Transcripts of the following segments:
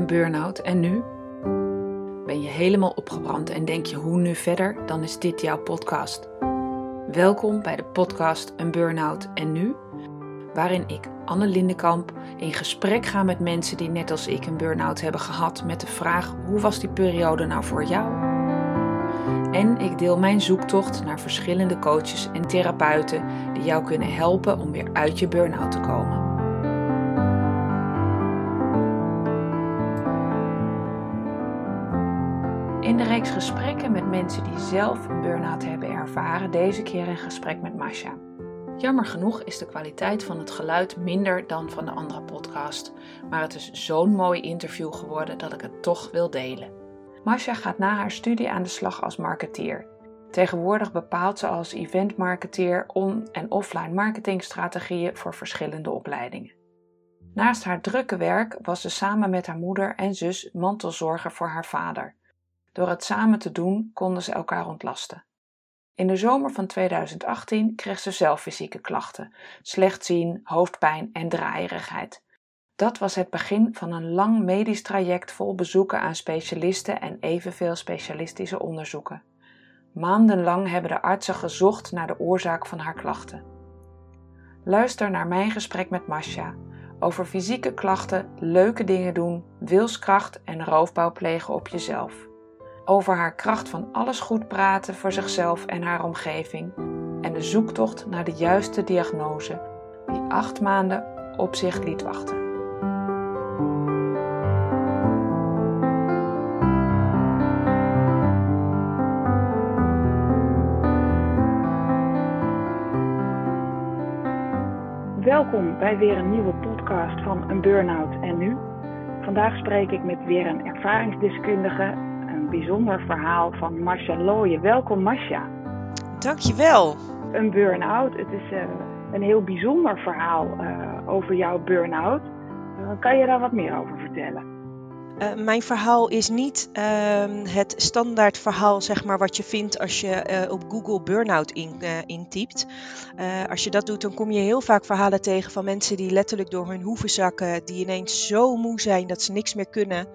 een burn-out en nu? Ben je helemaal opgebrand en denk je hoe nu verder? Dan is dit jouw podcast. Welkom bij de podcast Een Burn-out en nu, waarin ik, Anne Lindenkamp, in gesprek ga met mensen die net als ik een burn-out hebben gehad met de vraag hoe was die periode nou voor jou? En ik deel mijn zoektocht naar verschillende coaches en therapeuten die jou kunnen helpen om weer uit je burn-out te komen. Gesprekken met mensen die zelf een burn-out hebben ervaren, deze keer een gesprek met Masha. Jammer genoeg is de kwaliteit van het geluid minder dan van de andere podcast, maar het is zo'n mooi interview geworden dat ik het toch wil delen. Masha gaat na haar studie aan de slag als marketeer. Tegenwoordig bepaalt ze als eventmarketeer on- en offline marketingstrategieën voor verschillende opleidingen. Naast haar drukke werk was ze samen met haar moeder en zus mantelzorger voor haar vader. Door het samen te doen konden ze elkaar ontlasten. In de zomer van 2018 kreeg ze zelf fysieke klachten, slecht zien, hoofdpijn en draaierigheid. Dat was het begin van een lang medisch traject vol bezoeken aan specialisten en evenveel specialistische onderzoeken. Maandenlang hebben de artsen gezocht naar de oorzaak van haar klachten. Luister naar mijn gesprek met Masha over fysieke klachten, leuke dingen doen, wilskracht en roofbouw plegen op jezelf over haar kracht van alles goed praten voor zichzelf en haar omgeving en de zoektocht naar de juiste diagnose die acht maanden op zich liet wachten. Welkom bij weer een nieuwe podcast van Een Burnout en Nu. Vandaag spreek ik met weer een ervaringsdeskundige bijzonder verhaal van Marcia Looyen. Welkom Marcia. Dankjewel. Een burn-out. Het is uh, een heel bijzonder verhaal uh, over jouw burn-out. Uh, kan je daar wat meer over vertellen? Uh, mijn verhaal is niet uh, het standaard verhaal, zeg maar, wat je vindt als je uh, op Google burn-out in, intypt. als je dat doet, dan kom je heel vaak verhalen tegen van mensen die letterlijk door hun hoeven zakken, die ineens zo moe zijn dat ze niks meer kunnen.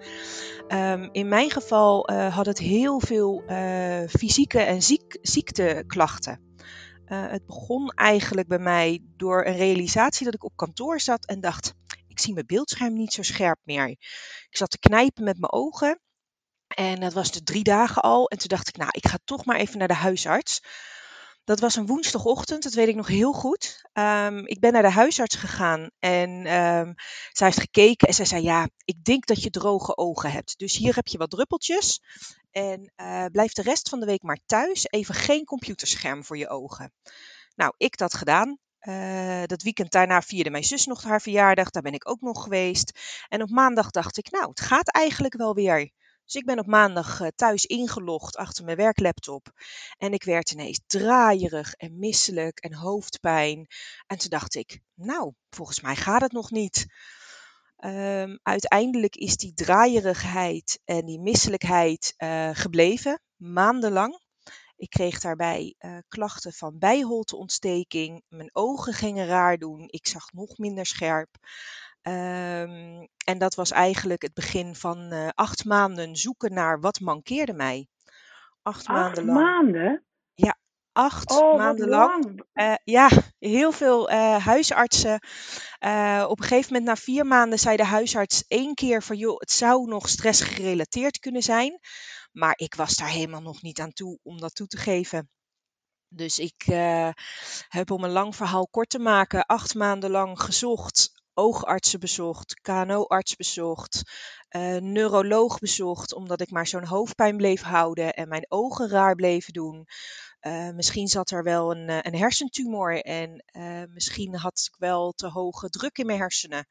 Um, in mijn geval had het heel veel fysieke en ziek, ziekteklachten. het begon eigenlijk bij mij door een realisatie dat ik op kantoor zat en dacht ik zie mijn beeldscherm niet zo scherp meer. Ik zat te knijpen met mijn ogen. En dat was de drie dagen al. En toen dacht ik, nou, ik ga toch maar even naar de huisarts. Dat was een woensdagochtend, dat weet ik nog heel goed. Um, ik ben naar de huisarts gegaan en um, zij heeft gekeken en zij zei: Ja, ik denk dat je droge ogen hebt. Dus hier heb je wat druppeltjes. En uh, blijf de rest van de week maar thuis. Even geen computerscherm voor je ogen. Nou, ik dat gedaan. Uh, dat weekend daarna vierde mijn zus nog haar verjaardag. Daar ben ik ook nog geweest. En op maandag dacht ik, nou, het gaat eigenlijk wel weer. Dus ik ben op maandag uh, thuis ingelogd achter mijn werklaptop. En ik werd ineens draaierig en misselijk en hoofdpijn. En toen dacht ik, nou, volgens mij gaat het nog niet. Um, uiteindelijk is die draaierigheid en die misselijkheid uh, gebleven, maandenlang. Ik kreeg daarbij uh, klachten van bijholteontsteking. Mijn ogen gingen raar doen. Ik zag nog minder scherp. Um, en dat was eigenlijk het begin van uh, acht maanden zoeken naar wat mankeerde mij. Acht, acht maanden lang. maanden? Ja, acht oh, maanden lang. Uh, ja, heel veel huisartsen. op een gegeven moment, na vier maanden, zei de huisarts één keer van joh, het zou nog stressgerelateerd kunnen zijn. Maar ik was daar helemaal nog niet aan toe om dat toe te geven. Dus ik uh, heb om een lang verhaal kort te maken, acht maanden lang gezocht, oogartsen bezocht, KNO-arts bezocht, uh, neuroloog bezocht, omdat ik maar zo'n hoofdpijn bleef houden en mijn ogen raar bleven doen. Uh, misschien zat er wel een, een hersentumor en misschien had ik wel te hoge druk in mijn hersenen.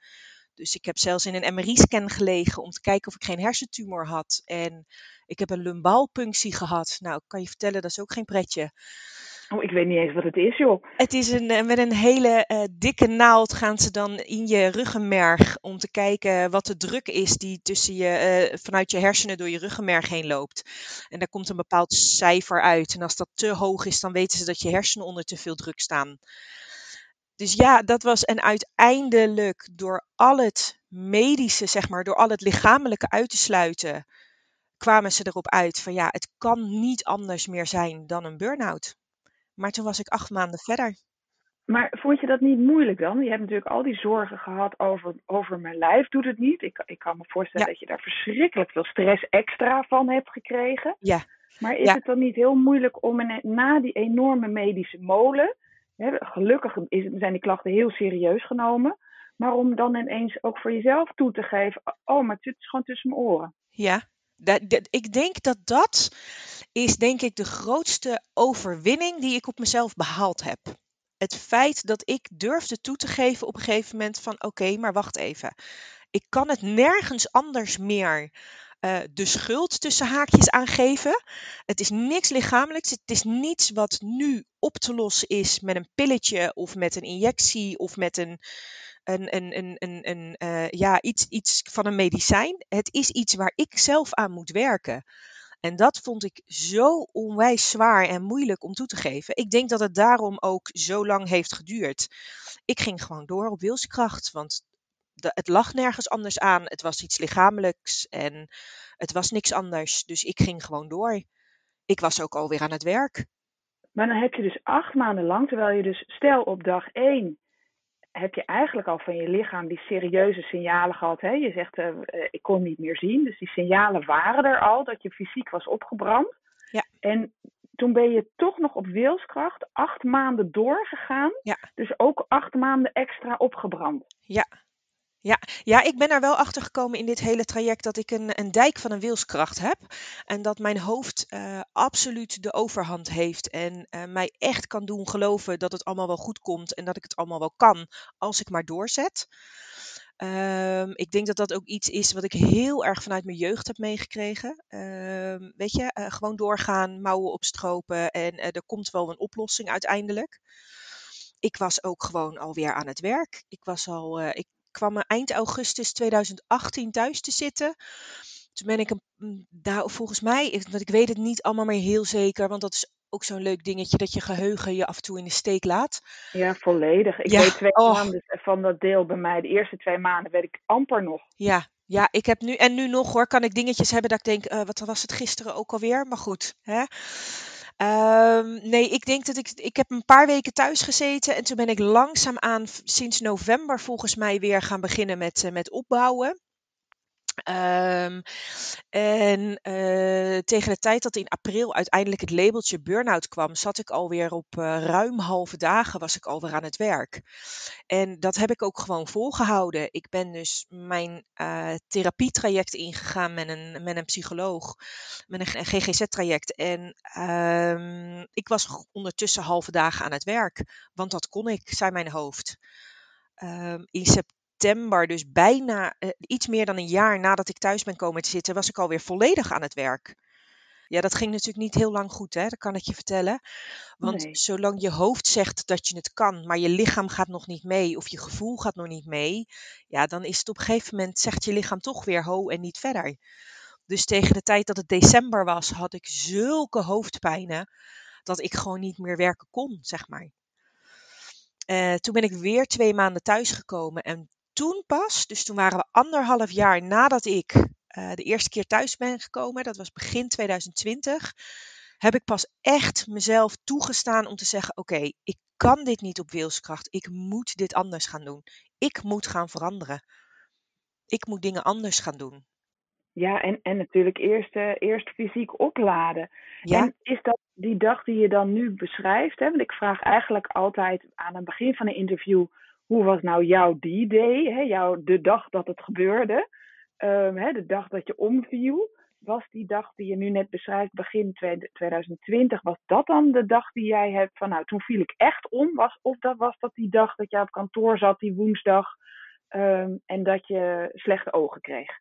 Dus ik heb zelfs in een MRI-scan gelegen om te kijken of ik geen hersentumor had. En ik heb een lumbaalpunctie gehad. Nou, ik kan je vertellen, dat is ook geen pretje. Oh, ik weet niet eens wat het is, joh. Het is een, eh, met een hele uh, dikke naald gaan ze dan in je ruggenmerg om te kijken wat de druk is die tussen je, uh, vanuit je hersenen door je ruggenmerg heen loopt. En daar komt een bepaald cijfer uit. En als dat te hoog is, dan weten ze dat je hersenen onder te veel druk staan. Dus ja, dat was en uiteindelijk door al het medische, zeg maar, door al het lichamelijke uit te sluiten, kwamen ze erop uit van ja, het kan niet anders meer zijn dan een burn-out. Maar toen was ik acht maanden verder. Maar vond je dat niet moeilijk dan? Je hebt natuurlijk al die zorgen gehad over, over mijn lijf doet het niet. Ik, ik kan me voorstellen dat je daar verschrikkelijk veel stress extra van hebt gekregen. Ja. Maar is het dan niet heel moeilijk om na die enorme medische molen, gelukkig is, zijn die klachten heel serieus genomen, maar om dan ineens ook voor jezelf toe te geven, oh, maar het zit gewoon tussen mijn oren. Ja, dat, ik denk dat dat is denk ik de grootste overwinning die ik op mezelf behaald heb. Het feit dat ik durfde toe te geven op een gegeven moment van oké, maar wacht even. Ik kan het nergens anders meer uh, de schuld tussen haakjes aangeven. Het is niks lichamelijks. Het is niets wat nu op te lossen is met een pilletje of met een injectie of met een, een, een, een, een, uh, ja, iets, iets van een medicijn. Het is iets waar ik zelf aan moet werken. En dat vond ik zo onwijs zwaar en moeilijk om toe te geven. Ik denk dat het daarom ook zo lang heeft geduurd. Ik ging gewoon door op wilskracht, want de, het lag nergens anders aan. Het was iets lichamelijks en het was niks anders. Dus ik ging gewoon door. Ik was ook alweer aan het werk. Maar dan heb je dus acht maanden lang, terwijl je dus stel op dag één heb je eigenlijk al van je lichaam die serieuze signalen gehad. Hè? Je zegt, uh, ik kon niet meer zien. Dus die signalen waren er al, dat je fysiek was opgebrand. Ja. En toen ben je toch nog op wilskracht acht maanden doorgegaan. Ja. Dus ook acht maanden extra opgebrand. Ja, ja, ja, ik ben er wel achter gekomen in dit hele traject dat ik een, een dijk van een wilskracht heb. En dat mijn hoofd uh, absoluut de overhand heeft. En uh, mij echt kan doen geloven dat het allemaal wel goed komt. En dat ik het allemaal wel kan als ik maar doorzet. Um, ik denk dat dat ook iets is wat ik heel erg vanuit mijn jeugd heb meegekregen. Um, weet je, uh, gewoon doorgaan, mouwen opstropen en er komt wel een oplossing uiteindelijk. Ik was ook gewoon alweer aan het werk. Ik was al, kwam eind augustus 2018 thuis te zitten. Toen ben ik een, mm, daar, volgens mij, want ik weet het niet allemaal meer heel zeker, want dat is ook zo'n leuk dingetje dat je geheugen je af en toe in de steek laat. Ja, volledig. Ik weet twee oh. maanden van dat deel bij mij. De eerste twee maanden weet ik amper nog. Ja, ja, ik heb nu en nu nog hoor, kan ik dingetjes hebben dat ik denk, uh, wat was het gisteren ook alweer? Maar goed, hè. Um, nee, ik denk dat ik. Ik heb een paar weken thuis gezeten. En toen ben ik langzaamaan sinds november volgens mij weer gaan beginnen met, uh, met opbouwen. Um, en uh, tegen de tijd dat in april uiteindelijk het labeltje burn-out kwam, zat ik alweer op uh, ruim halve dagen was ik alweer aan het werk. En dat heb ik ook gewoon volgehouden. Ik ben dus mijn uh, therapietraject ingegaan met een, met een psycholoog, met een, GGZ-traject. En um, ik was ondertussen halve dagen aan het werk, want dat kon ik, zei mijn hoofd. Um, in september september, dus bijna uh, iets meer dan een jaar nadat ik thuis ben komen te zitten, was ik alweer volledig aan het werk. Ja, dat ging natuurlijk niet heel lang goed, hè? dat kan ik je vertellen. Want nee. zolang je hoofd zegt dat je het kan, maar je lichaam gaat nog niet mee of je gevoel gaat nog niet mee, ja, dan is het op een gegeven moment, zegt je lichaam toch weer ho en niet verder. Dus tegen de tijd dat het december was, had ik zulke hoofdpijnen dat ik gewoon niet meer werken kon, zeg maar. Uh, toen ben ik weer twee maanden thuisgekomen en toen pas, dus toen waren we anderhalf jaar nadat ik uh, de eerste keer thuis ben gekomen, dat was begin 2020, heb ik pas echt mezelf toegestaan om te zeggen: Oké, okay, ik kan dit niet op wilskracht. Ik moet dit anders gaan doen. Ik moet gaan veranderen. Ik moet dingen anders gaan doen. Ja, en, en natuurlijk eerst, uh, eerst fysiek opladen. Ja. En is dat die dag die je dan nu beschrijft? Hè? Want ik vraag eigenlijk altijd aan het begin van een interview hoe was nou jouw die day, hè, jouw, de dag dat het gebeurde, um, hè, de dag dat je omviel. Was die dag die je nu net beschrijft, begin 2020, was dat dan de dag die jij hebt van, nou, toen viel ik echt om? Was, of dat, was dat die dag dat jij op kantoor zat, die woensdag, um, en dat je slechte ogen kreeg?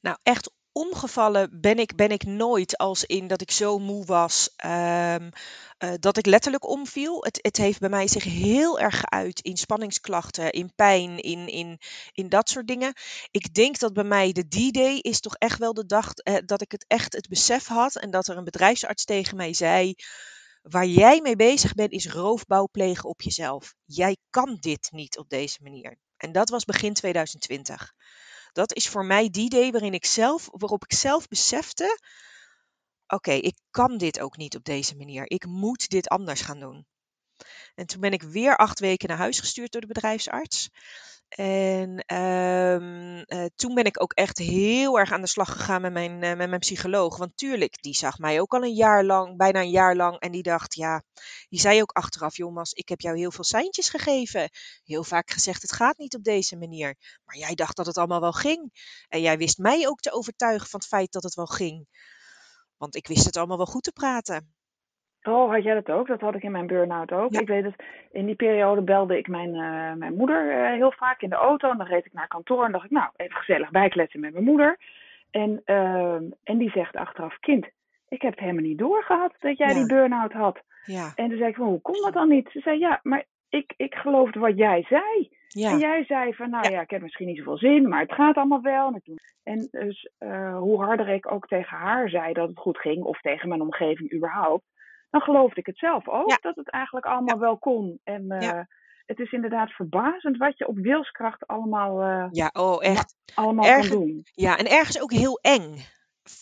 Nou, echt omgevallen ben ik, ben ik nooit als in dat ik zo moe was um, uh, dat ik letterlijk omviel. Het, het heeft bij mij zich heel erg geuit in spanningsklachten, in pijn, in, in, in dat soort dingen. Ik denk dat bij mij de D-Day is toch echt wel de dag uh, dat ik het echt het besef had en dat er een bedrijfsarts tegen mij zei. Waar jij mee bezig bent is roofbouw plegen op jezelf. Jij kan dit niet op deze manier. En dat was begin 2020. Dat is voor mij die day waarin ik zelf, waarop ik zelf besefte: oké, ik kan dit ook niet op deze manier. Ik moet dit anders gaan doen. En toen ben ik weer acht weken naar huis gestuurd door de bedrijfsarts. En ehm, eh, toen ben ik ook echt heel erg aan de slag gegaan met mijn, eh, met mijn psycholoog. Want tuurlijk, die zag mij ook al een jaar lang, bijna een jaar lang. En die dacht, ja, die zei ook achteraf, Jomas, ik heb jou heel veel seintjes gegeven. Heel vaak gezegd, het gaat niet op deze manier. Maar jij dacht dat het allemaal wel ging. En jij wist mij ook te overtuigen van het feit dat het wel ging. Want ik wist het allemaal wel goed te praten. Oh, had jij dat ook? Dat had ik in mijn burn-out ook. Ik weet het, in die periode belde ik mijn, uh, mijn moeder uh, heel vaak in de auto. En dan reed ik naar kantoor en dacht ik, nou, even gezellig bijkletsen met mijn moeder. En, uh, en die zegt achteraf, kind, ik heb het helemaal niet doorgehad dat jij ja. die burn-out had. Ja. En toen zei ik, van, hoe komt dat dan niet? Ze zei, ja, maar ik, ik geloofde wat jij zei. Ja. En jij zei van, nou ja. ik heb misschien niet zoveel zin, maar het gaat allemaal wel. En dus uh, hoe harder ik ook tegen haar zei dat het goed ging, of tegen mijn omgeving überhaupt, dan geloofde ik het zelf ook, Ja. dat het eigenlijk allemaal wel kon. En uh, Ja. het is inderdaad verbazend wat je op wilskracht allemaal, uh, Ja, oh echt. allemaal Ergens- kan doen. Ja, en ergens ook heel eng.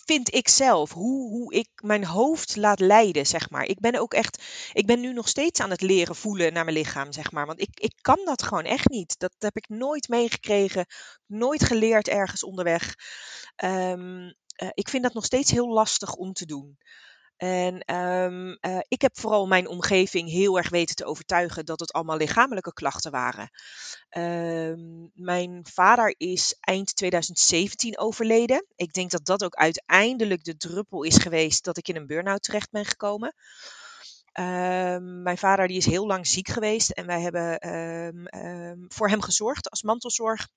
Vind ik zelf. Hoe, hoe ik mijn hoofd laat leiden, zeg maar. Ik ben ook echt. Ik ben nu nog steeds aan het leren voelen naar mijn lichaam, zeg maar. Want ik, ik kan dat gewoon echt niet. Dat heb ik nooit meegekregen. Nooit geleerd ergens onderweg. Ehm, eh, ik vind dat nog steeds heel lastig om te doen. En ehm, eh, ik heb vooral mijn omgeving heel erg weten te overtuigen dat het allemaal lichamelijke klachten waren. Ehm, mijn vader is eind 2017 overleden. Ik denk dat dat ook uiteindelijk de druppel is geweest dat ik in een burn-out terecht ben gekomen. Ehm, mijn vader die is heel lang ziek geweest en wij hebben voor hem gezorgd als mantelzorg.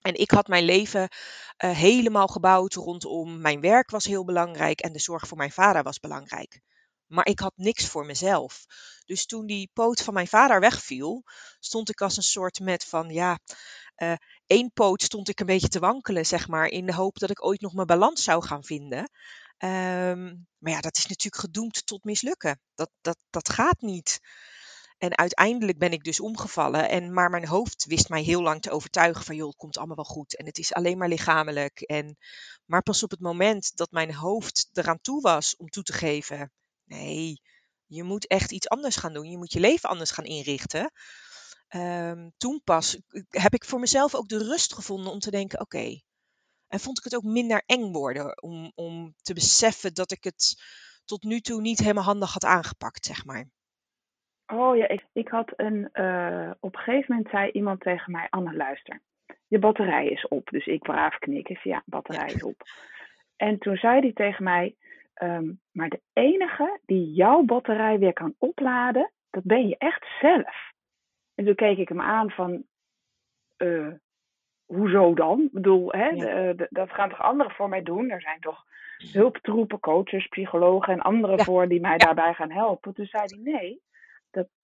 En ik had mijn leven eh, helemaal gebouwd rondom mijn werk was heel belangrijk en de zorg voor mijn vader was belangrijk. Maar ik had niks voor mezelf. Dus toen die poot van mijn vader wegviel, stond ik als een soort met van ja, eh, één poot stond ik een beetje te wankelen, zeg maar, in de hoop dat ik ooit nog mijn balans zou gaan vinden. Ehm, maar ja, dat is natuurlijk gedoemd tot mislukken. Dat, dat, dat gaat niet. En uiteindelijk ben ik dus omgevallen. En, maar mijn hoofd wist mij heel lang te overtuigen van joh, het komt allemaal wel goed. En het is alleen maar lichamelijk. En, maar pas op het moment dat mijn hoofd eraan toe was om toe te geven. Nee, je moet echt iets anders gaan doen. Je moet je leven anders gaan inrichten. Ehm, toen pas heb ik voor mezelf ook de rust gevonden om te denken: oké. En vond ik het ook minder eng worden om, om te beseffen dat ik het tot nu toe niet helemaal handig had aangepakt, zeg maar. Oh ja, ik, ik had een. eh, op een gegeven moment zei iemand tegen mij: Anne, luister. Je batterij is op. Dus ik braaf knikken. Ja, batterij is op. En toen zei hij tegen mij: ehm, Maar de enige die jouw batterij weer kan opladen, dat ben je echt zelf. En toen keek ik hem aan van. eh, hoezo dan? Ik bedoel, hè, Ja. dat gaan toch anderen voor mij doen? Er zijn toch hulptroepen, coaches, psychologen en anderen Ja. voor die mij daarbij gaan helpen. Toen zei hij nee,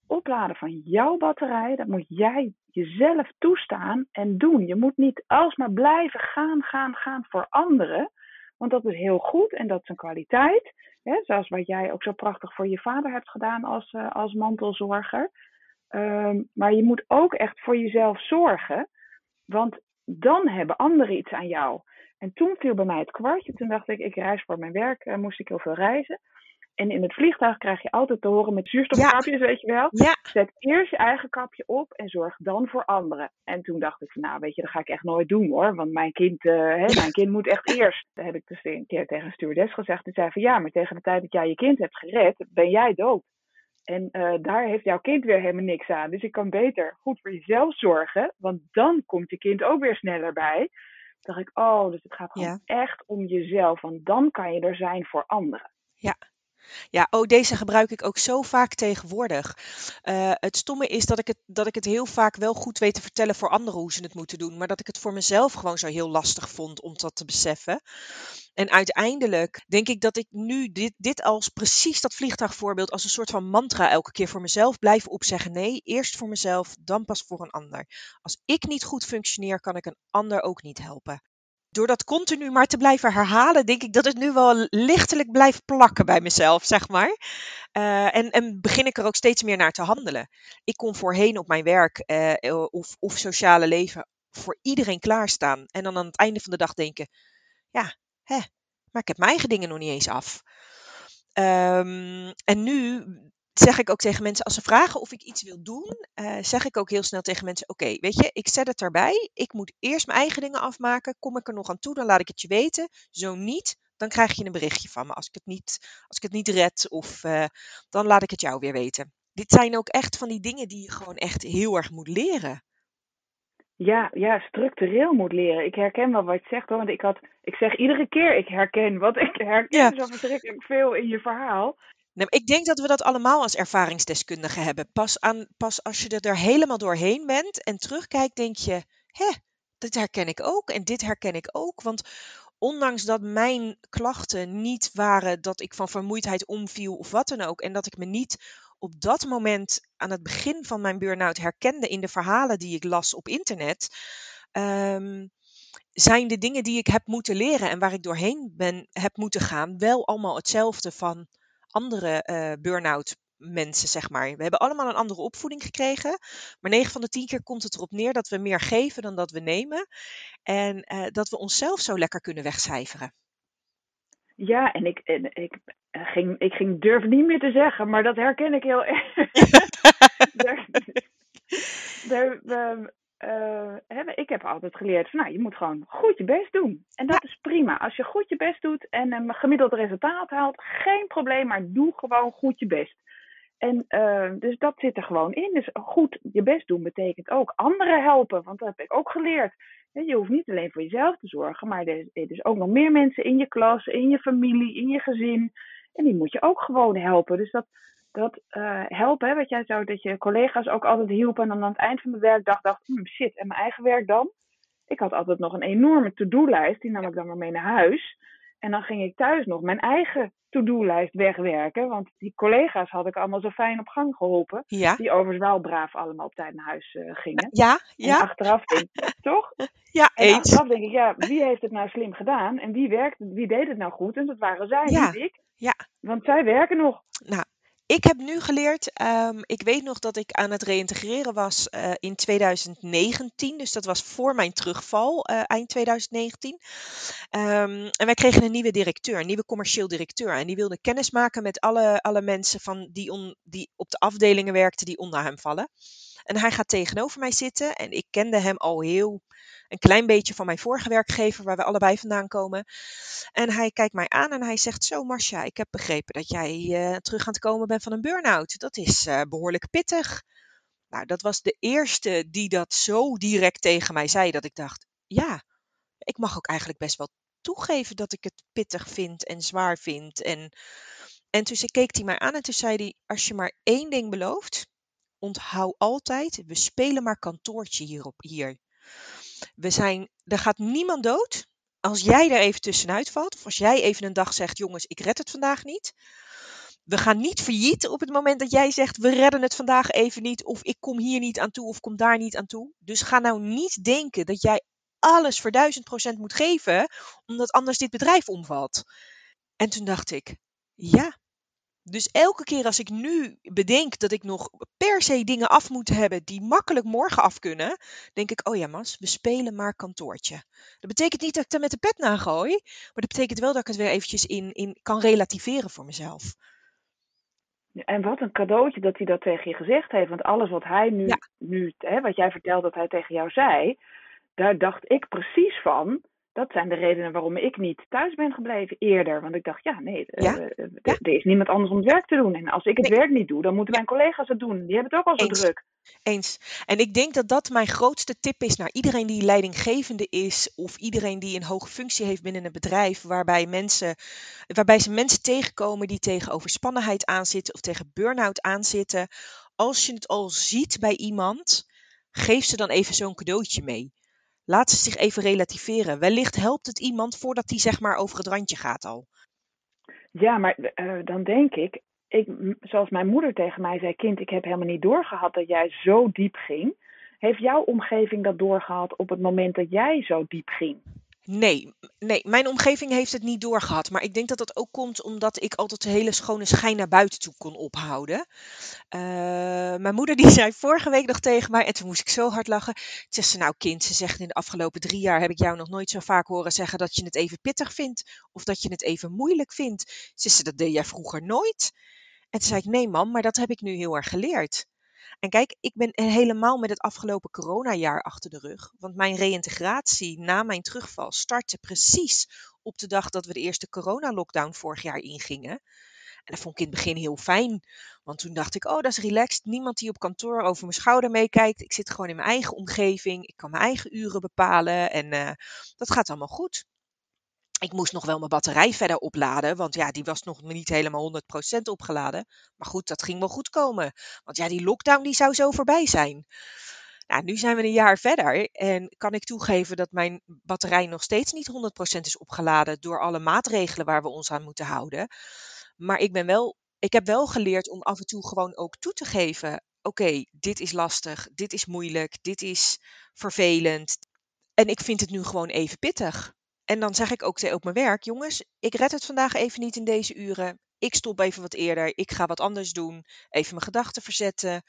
opladen van jouw batterij, dat moet jij jezelf toestaan en doen. Je moet niet alsmaar blijven gaan, gaan, gaan voor anderen. Want dat is heel goed en dat is een kwaliteit. Hè, zoals wat jij ook zo prachtig voor je vader hebt gedaan als, eh, als mantelzorger. Ehm, maar je moet ook echt voor jezelf zorgen. Want dan hebben anderen iets aan jou. En toen viel bij mij het kwartje. Toen dacht ik, ik reis voor mijn werk, eh, moest ik heel veel reizen. En in het vliegtuig krijg je altijd te horen met zuurstofkapjes, weet je wel. Ja, Zet eerst je eigen kapje op en zorg dan voor anderen. En toen dacht ik van, nou weet je, dat ga ik echt nooit doen hoor. Want mijn kind, eh, hè, mijn kind moet echt eerst. Dat heb ik dus een keer tegen een stewardess gezegd. Die zei van, ja, maar tegen de tijd dat jij je kind hebt gered, ben jij dood. En eh, daar heeft jouw kind weer helemaal niks aan. Dus je kan beter goed voor jezelf zorgen. Want dan komt je kind ook weer sneller bij. Toen dacht ik, oh, dus het gaat gewoon Ja. echt om jezelf. Want dan kan je er zijn voor anderen. Ja, oh, deze gebruik ik ook zo vaak tegenwoordig. Eh, het stomme is dat ik het, dat ik het heel vaak wel goed weet te vertellen voor anderen hoe ze het moeten doen, maar dat ik het voor mezelf gewoon zo heel lastig vond om dat te beseffen. En uiteindelijk denk ik dat ik nu dit, dit als precies dat vliegtuigvoorbeeld als een soort van mantra elke keer voor mezelf blijf opzeggen. Nee, eerst voor mezelf, dan pas voor een ander. Als ik niet goed functioneer, kan ik een ander ook niet helpen. Door dat continu maar te blijven herhalen, denk ik dat het nu wel lichtelijk blijft plakken bij mezelf, zeg maar. Uh, en, en begin ik er ook steeds meer naar te handelen. Ik kon voorheen op mijn werk uh, of, of sociale leven voor iedereen klaarstaan. En dan aan het einde van de dag denken: ja, hè, maar ik heb mijn eigen dingen nog niet eens af. Um, en nu zeg ik ook tegen mensen, als ze vragen of ik iets wil doen, uh, zeg ik ook heel snel tegen mensen: Oké, weet je, ik zet het erbij. Ik moet eerst mijn eigen dingen afmaken. Kom ik er nog aan toe, dan laat ik het je weten. Zo niet, dan krijg je een berichtje van me. Als ik het niet, als ik het niet red, of uh, dan laat ik het jou weer weten. Dit zijn ook echt van die dingen die je gewoon echt heel erg moet leren. Ja, ja, structureel moet leren. Ik herken wel wat je zegt hoor. Want ik had, ik zeg iedere keer ik herken. Want ik herken ja. zo verschrikkelijk veel in je verhaal. Nee, ik denk dat we dat allemaal als ervaringsdeskundigen hebben. Pas, aan, pas als je er helemaal doorheen bent en terugkijkt, denk je: hè, dit herken ik ook en dit herken ik ook. Want ondanks dat mijn klachten niet waren dat ik van vermoeidheid omviel of wat dan ook, en dat ik me niet op dat moment aan het begin van mijn burn-out herkende in de verhalen die ik las op internet, um, zijn de dingen die ik heb moeten leren en waar ik doorheen ben, heb moeten gaan, wel allemaal hetzelfde van andere uh, burn-out mensen, zeg maar. We hebben allemaal een andere opvoeding gekregen. Maar 9 van de 10 keer komt het erop neer dat we meer geven dan dat we nemen. En uh, dat we onszelf zo lekker kunnen wegcijferen. Ja, en ik, en ik, ging, ik ging durf niet meer te zeggen, maar dat herken ik heel erg. daar, daar, uh, ik heb altijd geleerd van, nou, je moet gewoon goed je best doen. En dat is prima. Als je goed je best doet en een gemiddeld resultaat haalt, geen probleem, maar doe gewoon goed je best. En uh, dus dat zit er gewoon in. Dus goed je best doen betekent ook anderen helpen. Want dat heb ik ook geleerd. Je hoeft niet alleen voor jezelf te zorgen, maar er is dus ook nog meer mensen in je klas, in je familie, in je gezin. En die moet je ook gewoon helpen. Dus dat, dat uh, helpen, hè, wat jij zou, dat je collega's ook altijd hielpen. En dan aan het eind van de werkdag dacht, hm, shit, en mijn eigen werk dan? Ik had altijd nog een enorme to-do-lijst, die nam ik dan maar mee naar huis. En dan ging ik thuis nog mijn eigen to-do-lijst wegwerken. Want die collega's had ik allemaal zo fijn op gang geholpen. Ja. Die overigens wel braaf allemaal op tijd naar huis uh, gingen. Ja, ja. En achteraf denk ik, toch? Ja, en eens. achteraf denk ik, ja, wie heeft het nou slim gedaan? En wie, werkte, wie deed het nou goed? En dat waren zij, ja. niet ik. Ja. Want zij werken nog. Nou, ik heb nu geleerd, um, ik weet nog dat ik aan het reïntegreren was uh, in 2019. Dus dat was voor mijn terugval, uh, eind 2019. Um, en wij kregen een nieuwe directeur, een nieuwe commercieel directeur. En die wilde kennis maken met alle, alle mensen van die, on, die op de afdelingen werkten die onder hem vallen. En hij gaat tegenover mij zitten. En ik kende hem al heel een klein beetje van mijn vorige werkgever, waar we allebei vandaan komen. En hij kijkt mij aan en hij zegt: Zo, Marcia, ik heb begrepen dat jij uh, terug aan het komen bent van een burn-out. Dat is uh, behoorlijk pittig. Nou, dat was de eerste die dat zo direct tegen mij zei, dat ik dacht: Ja, ik mag ook eigenlijk best wel toegeven dat ik het pittig vind en zwaar vind. En, en toen keek hij mij aan en toen zei hij: Als je maar één ding belooft, onthoud altijd, we spelen maar kantoortje hierop, hier. We zijn, er gaat niemand dood als jij er even tussenuit valt. Of als jij even een dag zegt, jongens, ik red het vandaag niet. We gaan niet failliet op het moment dat jij zegt, we redden het vandaag even niet. Of ik kom hier niet aan toe of kom daar niet aan toe. Dus ga nou niet denken dat jij alles voor duizend procent moet geven, omdat anders dit bedrijf omvalt. En toen dacht ik, ja, dus elke keer als ik nu bedenk dat ik nog per se dingen af moet hebben die makkelijk morgen af kunnen, denk ik, oh ja Mas, we spelen maar kantoortje. Dat betekent niet dat ik er met de pet naar gooi, maar dat betekent wel dat ik het weer eventjes in, in kan relativeren voor mezelf. En wat een cadeautje dat hij dat tegen je gezegd heeft. Want alles wat hij nu, ja. nu hè, wat jij vertelt dat hij tegen jou zei, daar dacht ik precies van dat zijn de redenen waarom ik niet thuis ben gebleven eerder. Want ik dacht, ja, nee, uh, er is niemand anders om het werk te doen. En als ik het werk niet doe, dan moeten mijn collega's het doen. Die hebben het ook al zo Eens. druk. Eens. En ik denk dat dat mijn grootste tip is naar iedereen die leidinggevende is, of iedereen die een hoge functie heeft binnen een bedrijf, waarbij, mensen, waarbij ze mensen tegenkomen die tegen overspannenheid aanzitten of tegen burn-out aanzitten. Als je het al ziet bij iemand, geef ze dan even zo'n cadeautje mee. Laat ze zich even relativeren. Wellicht helpt het iemand voordat hij zeg maar over het randje gaat al. Ja, maar uh, dan denk ik, ik, zoals mijn moeder tegen mij zei, kind, ik heb helemaal niet doorgehad dat jij zo diep ging. Heeft jouw omgeving dat doorgehad op het moment dat jij zo diep ging? Nee, nee, mijn omgeving heeft het niet doorgehad. Maar ik denk dat dat ook komt omdat ik altijd een hele schone schijn naar buiten toe kon ophouden. Uh, mijn moeder die zei vorige week nog tegen mij, en toen moest ik zo hard lachen. Zegt ze, nou kind, ze zegt in de afgelopen drie jaar heb ik jou nog nooit zo vaak horen zeggen dat je het even pittig vindt. Of dat je het even moeilijk vindt. Ze, dat deed jij vroeger nooit. En toen zei ik, nee mam, maar dat heb ik nu heel erg geleerd. En kijk, ik ben helemaal met het afgelopen coronajaar achter de rug. Want mijn reïntegratie na mijn terugval startte precies op de dag dat we de eerste coronalockdown vorig jaar ingingen. En dat vond ik in het begin heel fijn. Want toen dacht ik, oh, dat is relaxed. Niemand die op kantoor over mijn schouder meekijkt. Ik zit gewoon in mijn eigen omgeving. Ik kan mijn eigen uren bepalen. En uh, dat gaat allemaal goed. Ik moest nog wel mijn batterij verder opladen, want ja, die was nog niet helemaal 100% opgeladen. Maar goed, dat ging wel goed komen. Want ja, die lockdown die zou zo voorbij zijn. Nou, nu zijn we een jaar verder en kan ik toegeven dat mijn batterij nog steeds niet 100% is opgeladen door alle maatregelen waar we ons aan moeten houden. Maar ik, ben wel, ik heb wel geleerd om af en toe gewoon ook toe te geven: oké, dit is lastig, dit is moeilijk, dit is vervelend. En ik vind het nu gewoon even pittig. En dan zeg ik ook op mijn werk, jongens, ik red het vandaag even niet in deze uren. Ik stop even wat eerder. Ik ga wat anders doen. Even mijn gedachten verzetten.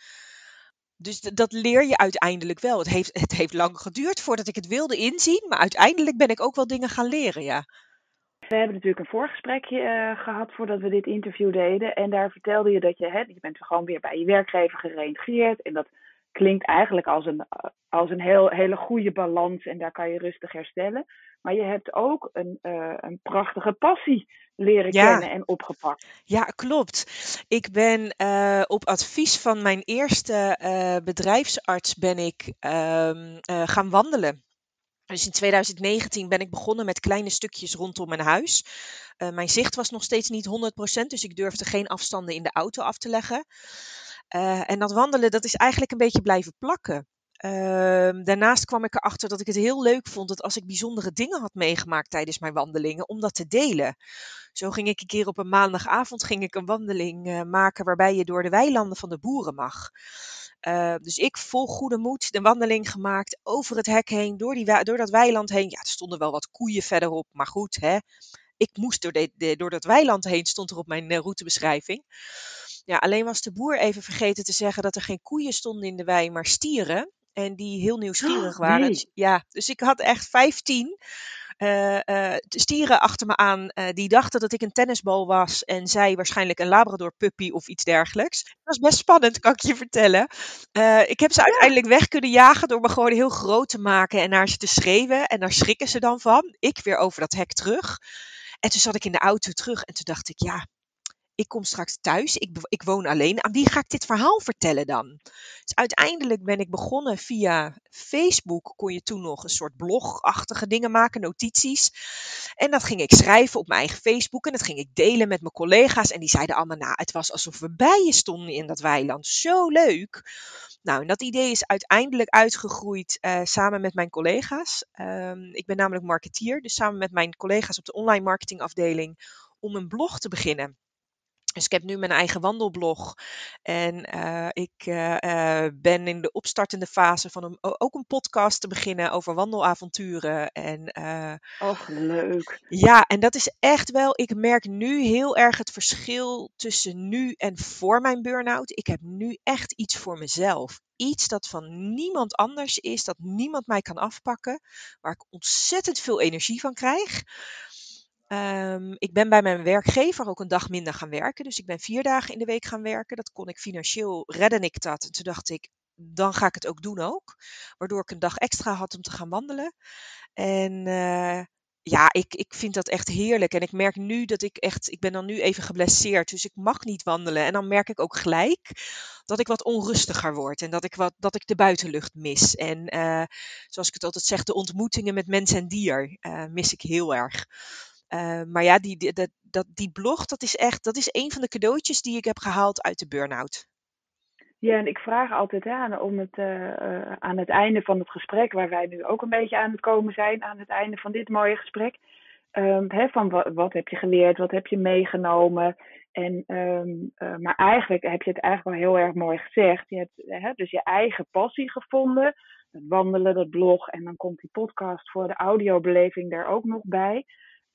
Dus dat leer je uiteindelijk wel. Het heeft, het heeft lang geduurd voordat ik het wilde inzien, maar uiteindelijk ben ik ook wel dingen gaan leren, ja. We hebben natuurlijk een voorgesprekje uh, gehad voordat we dit interview deden. En daar vertelde je dat je, hè, je bent gewoon weer bij je werkgever gereïntegreerd. En dat klinkt eigenlijk als een, als een heel, hele goede balans en daar kan je rustig herstellen. Maar je hebt ook een, uh, een prachtige passie leren kennen en opgepakt. Ja, klopt. Ik ben uh, op advies van mijn eerste uh, bedrijfsarts ben ik ehm, gaan wandelen. Dus in 2019 ben ik begonnen met kleine stukjes rondom mijn huis. Mijn zicht was nog steeds niet 100%, dus ik durfde geen afstanden in de auto af te leggen. En dat wandelen, dat is eigenlijk een beetje blijven plakken. Uh, daarnaast kwam ik erachter dat ik het heel leuk vond dat als ik bijzondere dingen had meegemaakt tijdens mijn wandelingen, om dat te delen. Zo ging ik een keer op een maandagavond ging ik een wandeling uh, maken waarbij je door de weilanden van de boeren mag. Uh, dus ik vol goede moed de wandeling gemaakt over het hek heen, door, die, door dat weiland heen. Ja, er stonden wel wat koeien verderop, maar goed, hè. Ik moest door, de, door dat weiland heen, stond er op mijn uh, routebeschrijving. Ja, alleen was de boer even vergeten te zeggen dat er geen koeien stonden in de wei, maar stieren. En die heel nieuwsgierig oh, waren. Nee. Ja, dus ik had echt 15 uh, uh, stieren achter me aan. Uh, die dachten dat ik een tennisbal was. En zij waarschijnlijk een Labrador puppy of iets dergelijks. Dat was best spannend, kan ik je vertellen. ik heb ze ja. uiteindelijk weg kunnen jagen door me gewoon heel groot te maken en naar ze te schreeuwen. En daar schrikken ze dan van. Ik weer over dat hek terug. En toen zat ik in de auto terug en toen dacht ik, ja, ik kom straks thuis, ik, ik woon alleen. Aan wie ga ik dit verhaal vertellen dan? Dus uiteindelijk ben ik begonnen via Facebook. Kon je toen nog een soort blogachtige dingen maken, notities. En dat ging ik schrijven op mijn eigen Facebook. En dat ging ik delen met mijn collega's. En die zeiden allemaal, nou, het was alsof we bij je stonden in dat weiland. Zo leuk. Nou, en dat idee is uiteindelijk uitgegroeid uh, samen met mijn collega's. Um, ik ben namelijk marketeer, dus samen met mijn collega's op de online marketingafdeling om een blog te beginnen. Dus ik heb nu mijn eigen wandelblog. En uh, ik uh, uh, ben in de opstartende fase van een, ook een podcast te beginnen over wandelavonturen. En, oh, leuk. Ja, en dat is echt wel. Ik merk nu heel erg het verschil tussen nu en voor mijn burn-out. Ik heb nu echt iets voor mezelf. Iets dat van niemand anders is, dat niemand mij kan afpakken. Waar ik ontzettend veel energie van krijg. Um, ik ben bij mijn werkgever ook een dag minder gaan werken. Dus ik ben vier dagen in de week gaan werken. Dat kon ik financieel, redden ik dat. En toen dacht ik, dan ga ik het ook doen ook. Waardoor ik een dag extra had om te gaan wandelen. En uh, ja, ik, ik vind dat echt heerlijk. En ik merk nu dat ik echt, ik ben dan nu even geblesseerd. Dus ik mag niet wandelen. En dan merk ik ook gelijk dat ik wat onrustiger word. En dat ik, wat, dat ik de buitenlucht mis. En uh, zoals ik het altijd zeg, de ontmoetingen met mens en dier uh, mis ik heel erg. Uh, maar ja, die, dat, die blog, dat is echt, dat is een van de cadeautjes die ik heb gehaald uit de burn-out. Ja, en ik vraag altijd aan om het, uh, uh, aan het einde van het gesprek, waar wij nu ook een beetje aan het komen zijn, aan het einde van dit mooie gesprek, um, hè, van wat, heb je geleerd, wat heb je meegenomen. En, uh, maar eigenlijk heb je het eigenlijk wel heel erg mooi gezegd. Je hebt hè, dus je eigen passie gevonden, het wandelen, dat blog en dan komt die podcast voor de audiobeleving daar ook nog bij.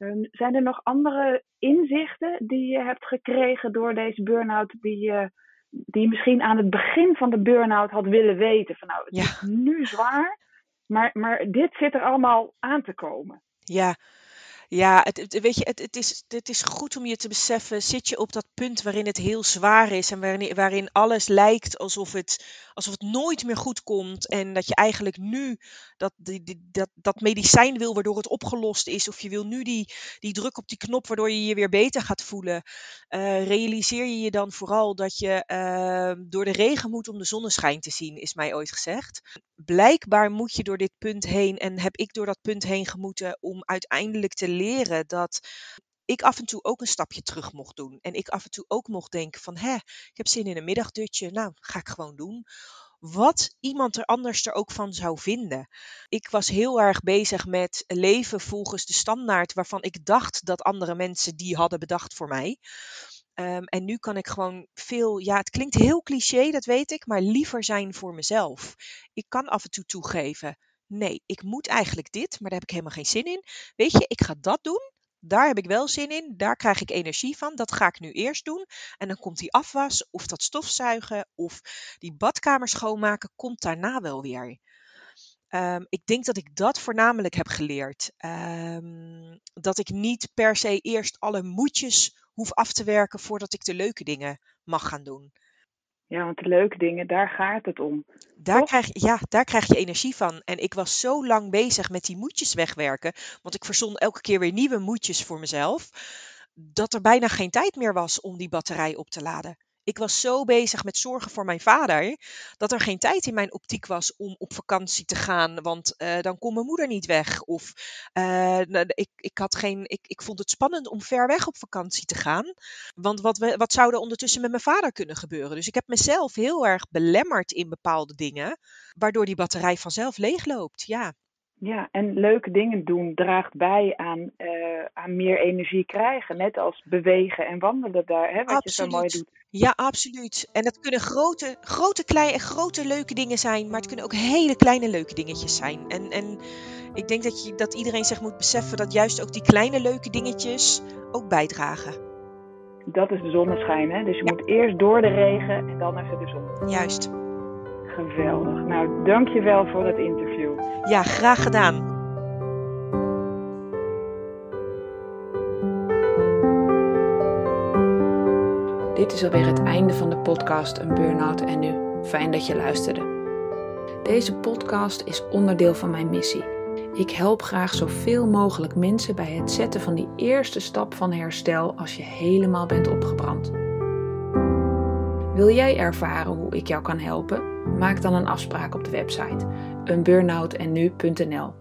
Ehm, zijn er nog andere inzichten die je hebt gekregen door deze burn-out die je, die misschien aan het begin van de burn-out had willen weten? Van nou, het is nu zwaar, maar, maar dit zit er allemaal aan te komen. Ja, ja, het, weet je, het, is, het is goed om je te beseffen, zit je op dat punt waarin het heel zwaar is en waarin, waarin alles lijkt alsof het, alsof het nooit meer goed komt en dat je eigenlijk nu dat, die, dat, dat medicijn wil waardoor het opgelost is of je wil nu die, die druk op die knop waardoor je je weer beter gaat voelen, uh, realiseer je je dan vooral dat je uh, door de regen moet om de zonneschijn te zien, is mij ooit gezegd. Blijkbaar moet je door dit punt heen en heb ik door dat punt heen gemoeten om uiteindelijk te dat ik af en toe ook een stapje terug mocht doen. En ik af en toe ook mocht denken van, hè, ik heb zin in een middagdutje, nou, ga ik gewoon doen. Wat iemand er anders er ook van zou vinden. Ik was heel erg bezig met leven volgens de standaard waarvan ik dacht dat andere mensen die hadden bedacht voor mij. Um, en nu kan ik gewoon veel, ja, het klinkt heel cliché, dat weet ik, maar liever zijn voor mezelf. Ik kan af en toe toegeven, nee, ik moet eigenlijk dit, maar daar heb ik helemaal geen zin in. Weet je, ik ga dat doen. Daar heb ik wel zin in, daar krijg ik energie van. Dat ga ik nu eerst doen. En dan komt die afwas of dat stofzuigen of die badkamer schoonmaken, komt daarna wel weer. Um, ik denk dat ik dat voornamelijk heb geleerd. Um, dat ik niet per se eerst alle moedjes hoef af te werken voordat ik de leuke dingen mag gaan doen. Ja, want de leuke dingen, daar gaat het om. Daar krijg, ja, daar krijg je energie van. En ik was zo lang bezig met die moedjes wegwerken, want ik verzon elke keer weer nieuwe moedjes voor mezelf, dat er bijna geen tijd meer was om die batterij op te laden. Ik was zo bezig met zorgen voor mijn vader, dat er geen tijd in mijn optiek was om op vakantie te gaan, want uh, dan kon mijn moeder niet weg. Of uh, ik, ik, had geen, ik, ik vond het spannend om ver weg op vakantie te gaan, want wat, wat zou er ondertussen met mijn vader kunnen gebeuren? Dus ik heb mezelf heel erg belemmerd in bepaalde dingen, waardoor die batterij vanzelf leegloopt. Ja. Ja, en leuke dingen doen draagt bij aan, uh, aan meer energie krijgen. Net als bewegen en wandelen daar, hè, wat je zo mooi doet. Ja, absoluut. En dat kunnen grote, grote, kleine, grote leuke dingen zijn, maar het kunnen ook hele kleine leuke dingetjes zijn. En, en ik denk dat, je, dat iedereen zich moet beseffen dat juist ook die kleine leuke dingetjes ook bijdragen. Dat is de zonneschijn, hè? Dus je moet eerst door de regen en dan even de zon. Juist. Geweldig. Nou, dankjewel voor het interview. Ja, graag gedaan. Dit is alweer het einde van de podcast Een Burnout en Nu. Fijn dat je luisterde. Deze podcast is onderdeel van mijn missie. Ik help graag zoveel mogelijk mensen bij het zetten van die eerste stap van herstel als je helemaal bent opgebrand. Wil jij ervaren hoe ik jou kan helpen? Maak dan een afspraak op de website eenburnoutennu.nl.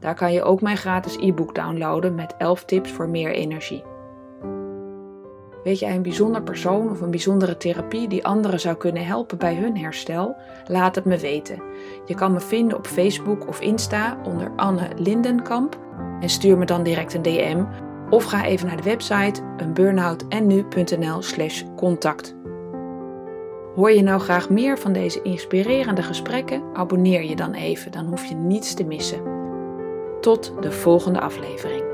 Daar kan je ook mijn gratis e-book downloaden met 11 tips voor meer energie. Weet jij een bijzonder persoon of een bijzondere therapie die anderen zou kunnen helpen bij hun herstel? Laat het me weten. Je kan me vinden op Facebook of Insta onder Anne Lindenkamp en stuur me dan direct een DM of ga even naar de website eenburnoutennu.nl/slash contact. Hoor je nou graag meer van deze inspirerende gesprekken? Abonneer je dan even, dan hoef je niets te missen. Tot de volgende aflevering.